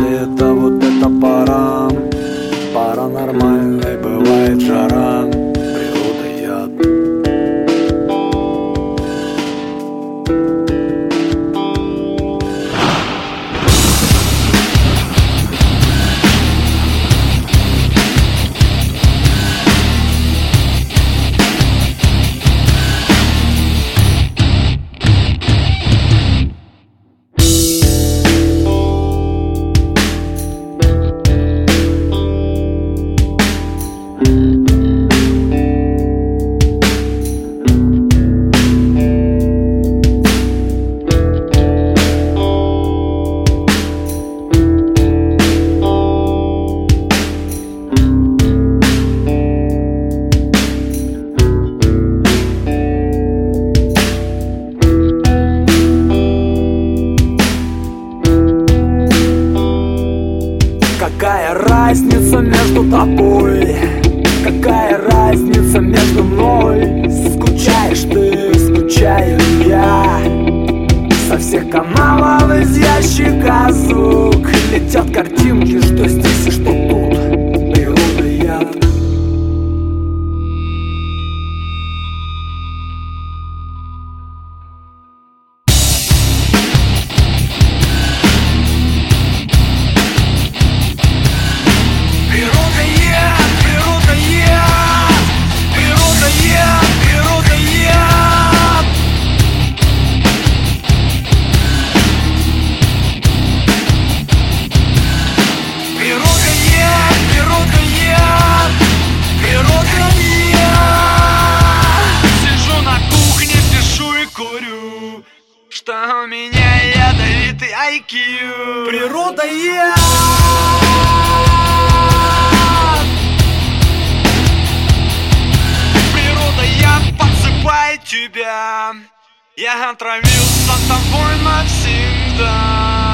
Лето, вот это пора. Паранормальной бывает жара между тобой? Какая разница между мной? Скучаешь ты, скучаю я Со всех каналов из ящика звук Летят картинки, что здесь и что тут меня ядовитый IQ Природа я. Природа, я подсыпаю тебя. Я отравился тобой навсегда